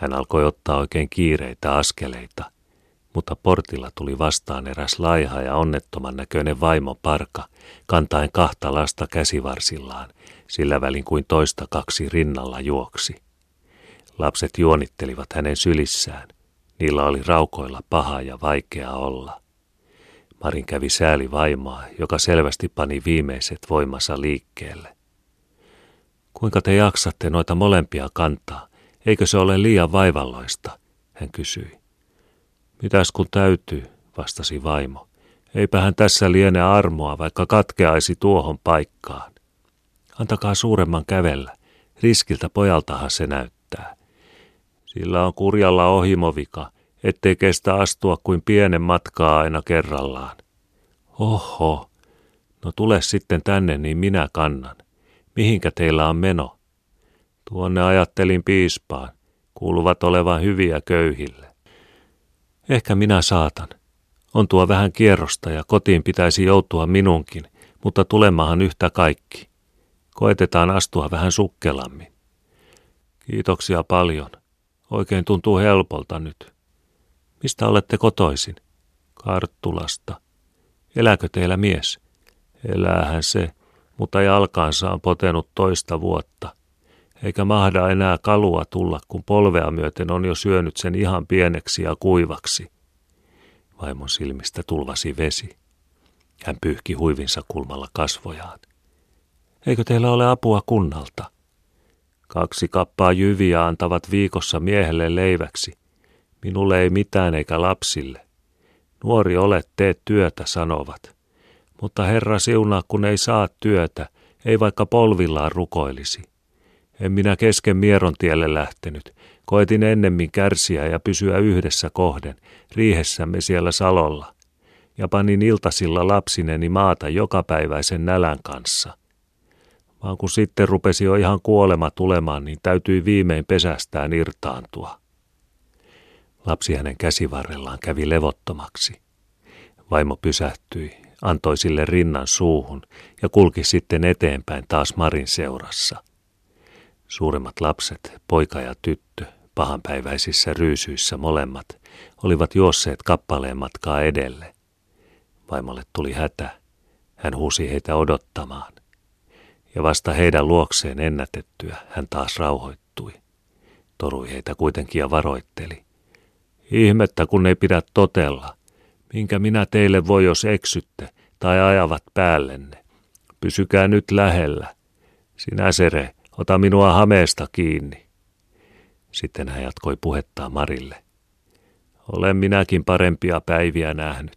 Hän alkoi ottaa oikein kiireitä askeleita, mutta portilla tuli vastaan eräs laiha ja onnettoman näköinen vaimo parka, kantaen kahta lasta käsivarsillaan, sillä välin kuin toista kaksi rinnalla juoksi. Lapset juonittelivat hänen sylissään. Niillä oli raukoilla paha ja vaikea olla. Marin kävi sääli vaimoa, joka selvästi pani viimeiset voimansa liikkeelle. Kuinka te jaksatte noita molempia kantaa? Eikö se ole liian vaivalloista? Hän kysyi. Mitäs kun täytyy, vastasi vaimo. Eipä hän tässä liene armoa, vaikka katkeaisi tuohon paikkaan. Antakaa suuremman kävellä. Riskiltä pojaltahan se näyttää. Sillä on kurjalla ohimovika, ettei kestä astua kuin pienen matkaa aina kerrallaan. Oho, no tule sitten tänne, niin minä kannan. Mihinkä teillä on meno? Tuonne ajattelin piispaan. Kuuluvat olevan hyviä köyhille. Ehkä minä saatan. On tuo vähän kierrosta ja kotiin pitäisi joutua minunkin, mutta tulemahan yhtä kaikki. Koetetaan astua vähän sukkelammin. Kiitoksia paljon. Oikein tuntuu helpolta nyt. Mistä olette kotoisin? Karttulasta. Elääkö teillä mies? Eläähän se, mutta jalkaansa on potenut toista vuotta. Eikä mahda enää kalua tulla, kun polvea myöten on jo syönyt sen ihan pieneksi ja kuivaksi. Vaimon silmistä tulvasi vesi. Hän pyyhki huivinsa kulmalla kasvojaan. Eikö teillä ole apua kunnalta? Kaksi kappaa jyviä antavat viikossa miehelle leiväksi. Minulle ei mitään eikä lapsille. Nuori olet, teet työtä, sanovat. Mutta Herra siunaa, kun ei saa työtä, ei vaikka polvillaan rukoilisi. En minä kesken mieron tielle lähtenyt. Koetin ennemmin kärsiä ja pysyä yhdessä kohden, riihessämme siellä salolla. Ja panin iltasilla lapsineni maata jokapäiväisen nälän kanssa. Vaan kun sitten rupesi jo ihan kuolema tulemaan, niin täytyi viimein pesästään irtaantua. Lapsi hänen käsivarrellaan kävi levottomaksi. Vaimo pysähtyi, antoi sille rinnan suuhun ja kulki sitten eteenpäin taas Marin seurassa. Suuremmat lapset, poika ja tyttö, pahanpäiväisissä ryysyissä molemmat, olivat juosseet kappaleen matkaa edelle. Vaimolle tuli hätä. Hän huusi heitä odottamaan. Ja vasta heidän luokseen ennätettyä hän taas rauhoittui. Torui heitä kuitenkin ja varoitteli. Ihmettä, kun ei pidä totella. Minkä minä teille voi, jos eksytte tai ajavat päällenne. Pysykää nyt lähellä. Sinä, Sere, ota minua hameesta kiinni. Sitten hän jatkoi puhettaa Marille. Olen minäkin parempia päiviä nähnyt.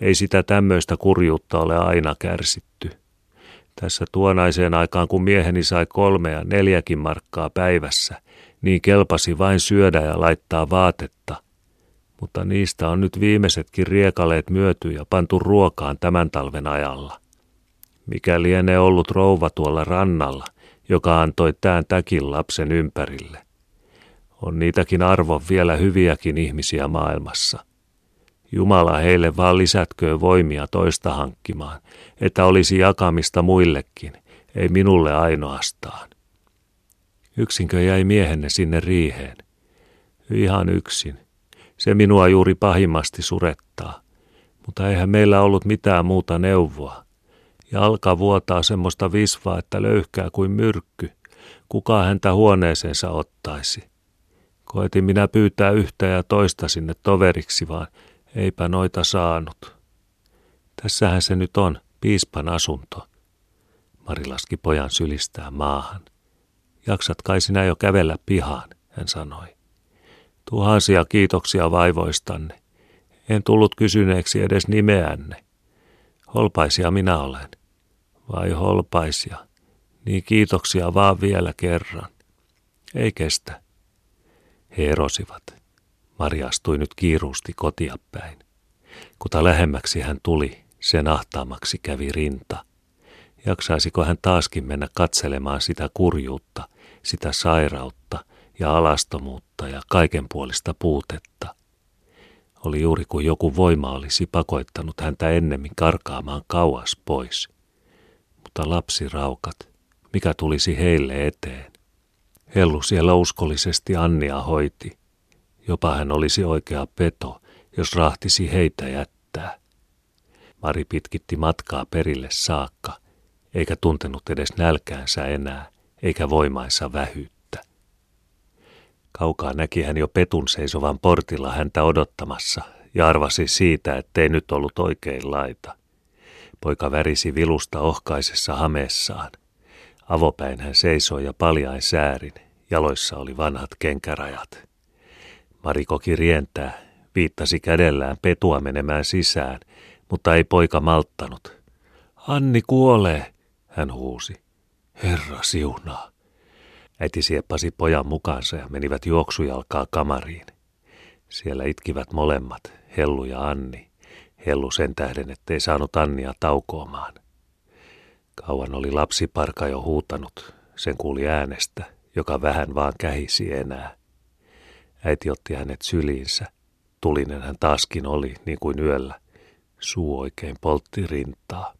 Ei sitä tämmöistä kurjuutta ole aina kärsitty. Tässä tuonaiseen aikaan, kun mieheni sai kolme ja neljäkin markkaa päivässä, niin kelpasi vain syödä ja laittaa vaatetta – mutta niistä on nyt viimeisetkin riekaleet myöty ja pantu ruokaan tämän talven ajalla. Mikä lienee ollut rouva tuolla rannalla, joka antoi tämän täkin lapsen ympärille. On niitäkin arvon vielä hyviäkin ihmisiä maailmassa. Jumala heille vaan lisätköön voimia toista hankkimaan, että olisi jakamista muillekin, ei minulle ainoastaan. Yksinkö jäi miehenne sinne riiheen? Ihan yksin – se minua juuri pahimmasti surettaa. Mutta eihän meillä ollut mitään muuta neuvoa. Ja alkaa vuotaa semmoista visvaa, että löyhkää kuin myrkky. Kuka häntä huoneeseensa ottaisi? Koetin minä pyytää yhtä ja toista sinne toveriksi, vaan eipä noita saanut. Tässähän se nyt on, piispan asunto. Mari laski pojan sylistää maahan. Jaksat kai sinä jo kävellä pihaan, hän sanoi. Tuhansia kiitoksia vaivoistanne. En tullut kysyneeksi edes nimeänne. Holpaisia minä olen. Vai holpaisia? Niin kiitoksia vaan vielä kerran. Ei kestä. He erosivat. Maria astui nyt kiiruusti kotia päin. Kuta lähemmäksi hän tuli, sen ahtaamaksi kävi rinta. Jaksaisiko hän taaskin mennä katselemaan sitä kurjuutta, sitä sairautta, ja alastomuutta ja kaikenpuolista puutetta. Oli juuri kuin joku voima olisi pakoittanut häntä ennemmin karkaamaan kauas pois. Mutta lapsiraukat, mikä tulisi heille eteen? Hellu siellä uskollisesti Annia hoiti – Jopa hän olisi oikea peto, jos rahtisi heitä jättää. Mari pitkitti matkaa perille saakka, eikä tuntenut edes nälkäänsä enää, eikä voimaissa vähyyttä. Kaukaa näki hän jo Petun seisovan portilla häntä odottamassa ja arvasi siitä, ettei nyt ollut oikein laita. Poika värisi vilusta ohkaisessa hameessaan. Avopäin hän seisoi ja paljain säärin, jaloissa oli vanhat kenkärajat. Mari koki rientää, viittasi kädellään Petua menemään sisään, mutta ei poika malttanut. Anni kuolee, hän huusi. Herra siunaa. Äiti sieppasi pojan mukaansa ja menivät juoksujalkaa kamariin. Siellä itkivät molemmat, Hellu ja Anni. Hellu sen tähden, ettei saanut Annia taukoamaan. Kauan oli lapsiparka jo huutanut, sen kuuli äänestä, joka vähän vaan kähisi enää. Äiti otti hänet syliinsä. Tulinen hän taaskin oli, niin kuin yöllä. Suu oikein poltti rintaa.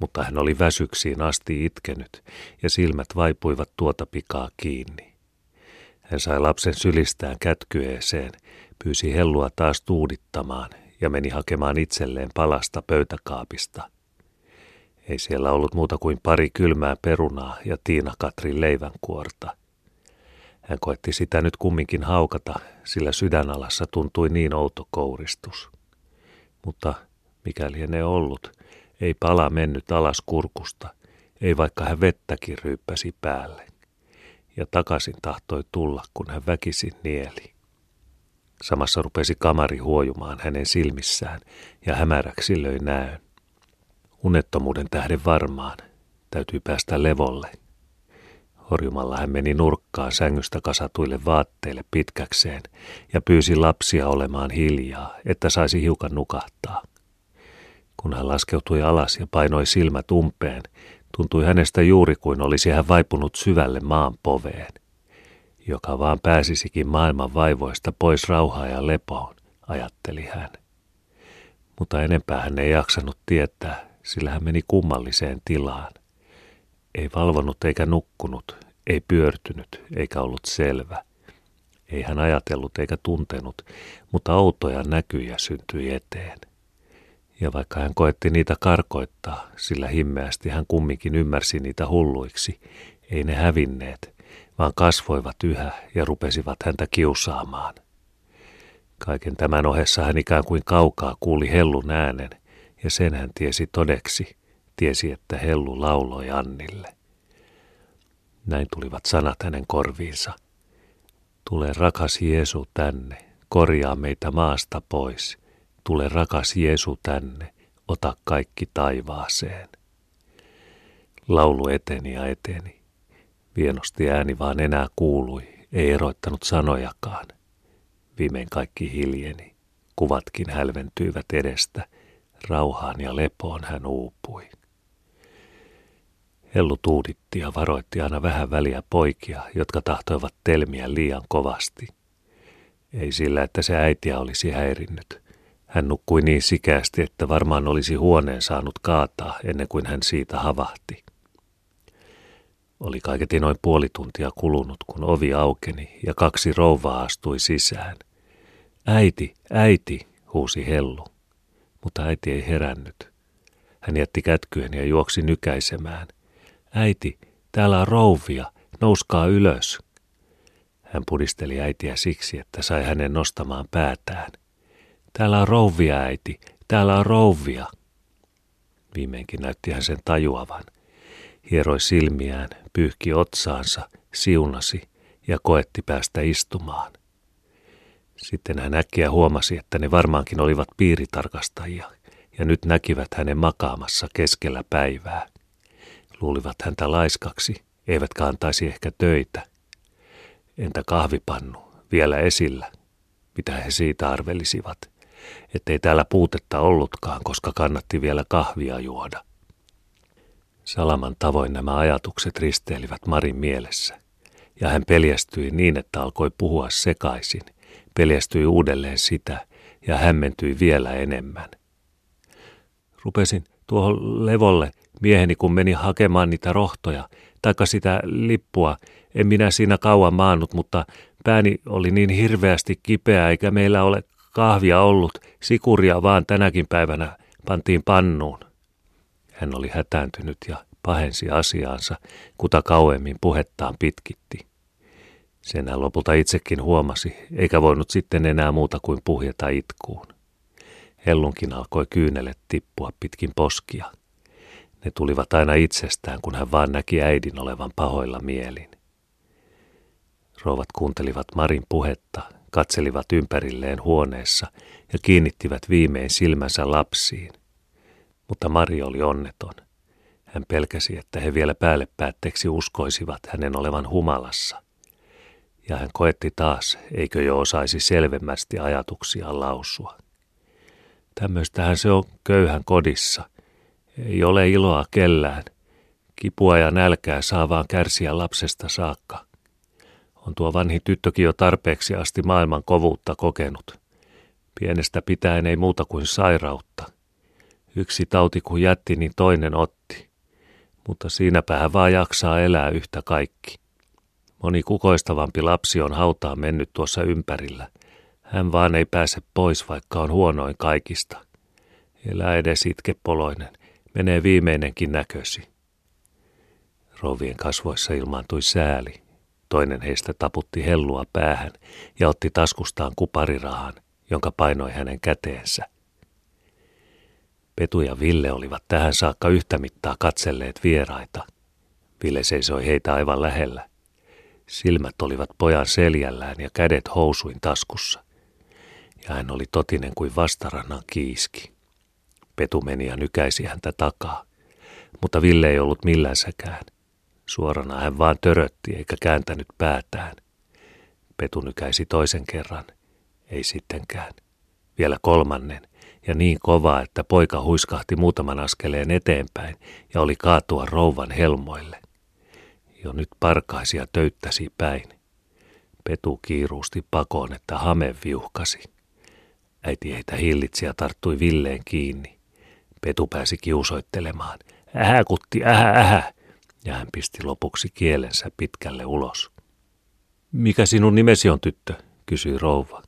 Mutta hän oli väsyksiin asti itkenyt, ja silmät vaipuivat tuota pikaa kiinni. Hän sai lapsen sylistään kätkyeeseen, pyysi hellua taas tuudittamaan ja meni hakemaan itselleen palasta pöytäkaapista. Ei siellä ollut muuta kuin pari kylmää perunaa ja Tiina Katrin leivänkuorta. Hän koetti sitä nyt kumminkin haukata, sillä sydänalassa tuntui niin outo kouristus. Mutta mikäli ne ollut, ei pala mennyt alas kurkusta, ei vaikka hän vettäkin ryyppäsi päälle. Ja takaisin tahtoi tulla, kun hän väkisin nieli. Samassa rupesi kamari huojumaan hänen silmissään ja hämäräksi löi näön. Unettomuuden tähden varmaan täytyy päästä levolle. Horjumalla hän meni nurkkaan sängystä kasatuille vaatteille pitkäkseen ja pyysi lapsia olemaan hiljaa, että saisi hiukan nukahtaa. Kun hän laskeutui alas ja painoi silmät umpeen, tuntui hänestä juuri kuin olisi hän vaipunut syvälle maan poveen joka vaan pääsisikin maailman vaivoista pois rauhaa ja lepoon, ajatteli hän. Mutta enempää hän ei jaksanut tietää, sillä hän meni kummalliseen tilaan. Ei valvonut eikä nukkunut, ei pyörtynyt eikä ollut selvä. Ei hän ajatellut eikä tuntenut, mutta outoja näkyjä syntyi eteen. Ja vaikka hän koetti niitä karkoittaa, sillä himmeästi hän kumminkin ymmärsi niitä hulluiksi, ei ne hävinneet, vaan kasvoivat yhä ja rupesivat häntä kiusaamaan. Kaiken tämän ohessa hän ikään kuin kaukaa kuuli hellun äänen, ja sen hän tiesi todeksi, tiesi, että hellu lauloi Annille. Näin tulivat sanat hänen korviinsa. Tule rakas Jeesu tänne, korjaa meitä maasta pois. Tule rakas Jeesu tänne, ota kaikki taivaaseen. Laulu eteni ja eteni. Vienosti ääni vaan enää kuului, ei eroittanut sanojakaan. Viimein kaikki hiljeni. Kuvatkin hälventyivät edestä. Rauhaan ja lepoon hän uupui. Hellu tuuditti ja varoitti aina vähän väliä poikia, jotka tahtoivat telmiä liian kovasti. Ei sillä, että se äitiä olisi häirinnyt. Hän nukkui niin sikästi, että varmaan olisi huoneen saanut kaataa ennen kuin hän siitä havahti. Oli kaiketi noin puoli tuntia kulunut, kun ovi aukeni ja kaksi rouvaa astui sisään. Äiti, äiti, huusi Hellu. Mutta äiti ei herännyt. Hän jätti kätkyen ja juoksi nykäisemään. Äiti, täällä on rouvia, nouskaa ylös. Hän pudisteli äitiä siksi, että sai hänen nostamaan päätään. Täällä on rouvia, äiti, täällä on rouvia. Viimeinkin näytti hän sen tajuavan hieroi silmiään, pyyhki otsaansa, siunasi ja koetti päästä istumaan. Sitten hän äkkiä huomasi, että ne varmaankin olivat piiritarkastajia ja nyt näkivät hänen makaamassa keskellä päivää. Luulivat häntä laiskaksi, eivätkä antaisi ehkä töitä. Entä kahvipannu, vielä esillä? Mitä he siitä arvelisivat? Ettei täällä puutetta ollutkaan, koska kannatti vielä kahvia juoda. Salaman tavoin nämä ajatukset risteilivät Marin mielessä, ja hän peljästyi niin, että alkoi puhua sekaisin, peljästyi uudelleen sitä ja hämmentyi vielä enemmän. Rupesin tuohon levolle mieheni, kun meni hakemaan niitä rohtoja, taikka sitä lippua. En minä siinä kauan maannut, mutta pääni oli niin hirveästi kipeä eikä meillä ole kahvia ollut, sikuria vaan tänäkin päivänä pantiin pannuun. Hän oli hätääntynyt ja pahensi asiaansa, kuta kauemmin puhettaan pitkitti. Sen hän lopulta itsekin huomasi, eikä voinut sitten enää muuta kuin puhjeta itkuun. Hellunkin alkoi kyynelet tippua pitkin poskia. Ne tulivat aina itsestään, kun hän vaan näki äidin olevan pahoilla mielin. Rouvat kuuntelivat Marin puhetta, katselivat ympärilleen huoneessa ja kiinnittivät viimein silmänsä lapsiin. Mutta Mari oli onneton. Hän pelkäsi, että he vielä päälle päätteeksi uskoisivat hänen olevan humalassa. Ja hän koetti taas, eikö jo osaisi selvemmästi ajatuksia lausua. Tämmöistähän se on köyhän kodissa. Ei ole iloa kellään. Kipua ja nälkää saa vaan kärsiä lapsesta saakka. On tuo vanhi tyttökin jo tarpeeksi asti maailman kovuutta kokenut. Pienestä pitäen ei muuta kuin sairautta. Yksi tauti kun jätti, niin toinen otti. Mutta siinäpä hän vaan jaksaa elää yhtä kaikki. Moni kukoistavampi lapsi on hautaan mennyt tuossa ympärillä. Hän vaan ei pääse pois, vaikka on huonoin kaikista. Elää edes itkepoloinen, menee viimeinenkin näkösi. Rovien kasvoissa ilmaantui sääli. Toinen heistä taputti hellua päähän ja otti taskustaan kuparirahan, jonka painoi hänen käteensä. Petu ja Ville olivat tähän saakka yhtä mittaa katselleet vieraita. Ville seisoi heitä aivan lähellä. Silmät olivat pojan seljällään ja kädet housuin taskussa. Ja hän oli totinen kuin vastarannan kiiski. Petu meni ja nykäisi häntä takaa, mutta Ville ei ollut millänsäkään. Suorana hän vaan törötti eikä kääntänyt päätään. Petu nykäisi toisen kerran. Ei sittenkään. Vielä kolmannen ja niin kova, että poika huiskahti muutaman askeleen eteenpäin ja oli kaatua rouvan helmoille. Jo nyt parkaisi ja töyttäsi päin. Petu kiiruusti pakoon, että hame viuhkasi. Äiti heitä hillitsi ja tarttui Villeen kiinni. Petu pääsi kiusoittelemaan. Ähä kutti, ähä, ähä, ja hän pisti lopuksi kielensä pitkälle ulos. Mikä sinun nimesi on, tyttö? kysyi rouva.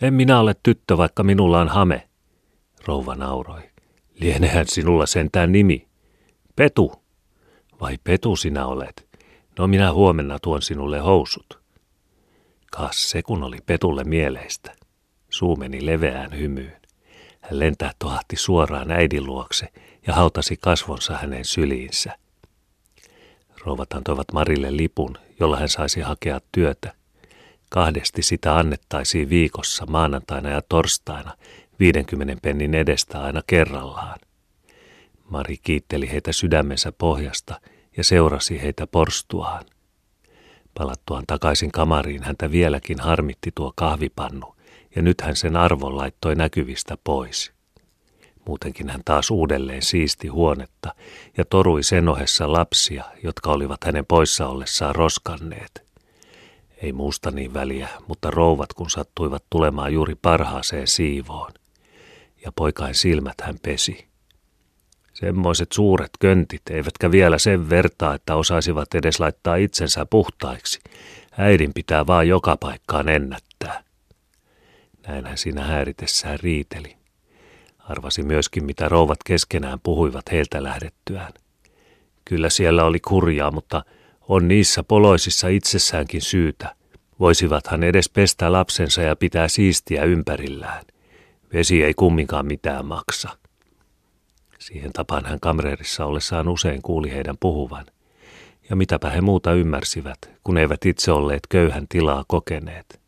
En minä ole tyttö, vaikka minulla on hame. Rouva nauroi. Lienehän sinulla sentään nimi. Petu. Vai Petu sinä olet? No minä huomenna tuon sinulle housut. Kas se kun oli Petulle mieleistä. Suu meni leveään hymyyn. Hän lentää tohatti suoraan äidin luokse ja hautasi kasvonsa hänen syliinsä. Rouvat antoivat Marille lipun, jolla hän saisi hakea työtä. Kahdesti sitä annettaisiin viikossa maanantaina ja torstaina 50 pennin edestä aina kerrallaan. Mari kiitteli heitä sydämensä pohjasta ja seurasi heitä porstuaan. Palattuaan takaisin kamariin häntä vieläkin harmitti tuo kahvipannu, ja nyt hän sen arvon laittoi näkyvistä pois. Muutenkin hän taas uudelleen siisti huonetta ja torui sen ohessa lapsia, jotka olivat hänen poissa ollessaan roskanneet. Ei muusta niin väliä, mutta rouvat kun sattuivat tulemaan juuri parhaaseen siivoon. Ja poikain silmät hän pesi. Semmoiset suuret köntit, eivätkä vielä sen vertaa, että osaisivat edes laittaa itsensä puhtaiksi. Äidin pitää vaan joka paikkaan ennättää. Näin hän siinä hääritessään riiteli. Arvasi myöskin, mitä rouvat keskenään puhuivat heiltä lähdettyään. Kyllä siellä oli kurjaa, mutta on niissä poloisissa itsessäänkin syytä. Voisivathan edes pestä lapsensa ja pitää siistiä ympärillään. Vesi ei kumminkaan mitään maksa. Siihen tapaan hän kamreerissa ollessaan usein kuuli heidän puhuvan. Ja mitäpä he muuta ymmärsivät, kun eivät itse olleet köyhän tilaa kokeneet.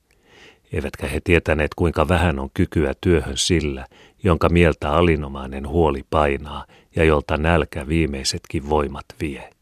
Eivätkä he tietäneet, kuinka vähän on kykyä työhön sillä, jonka mieltä alinomainen huoli painaa ja jolta nälkä viimeisetkin voimat vie.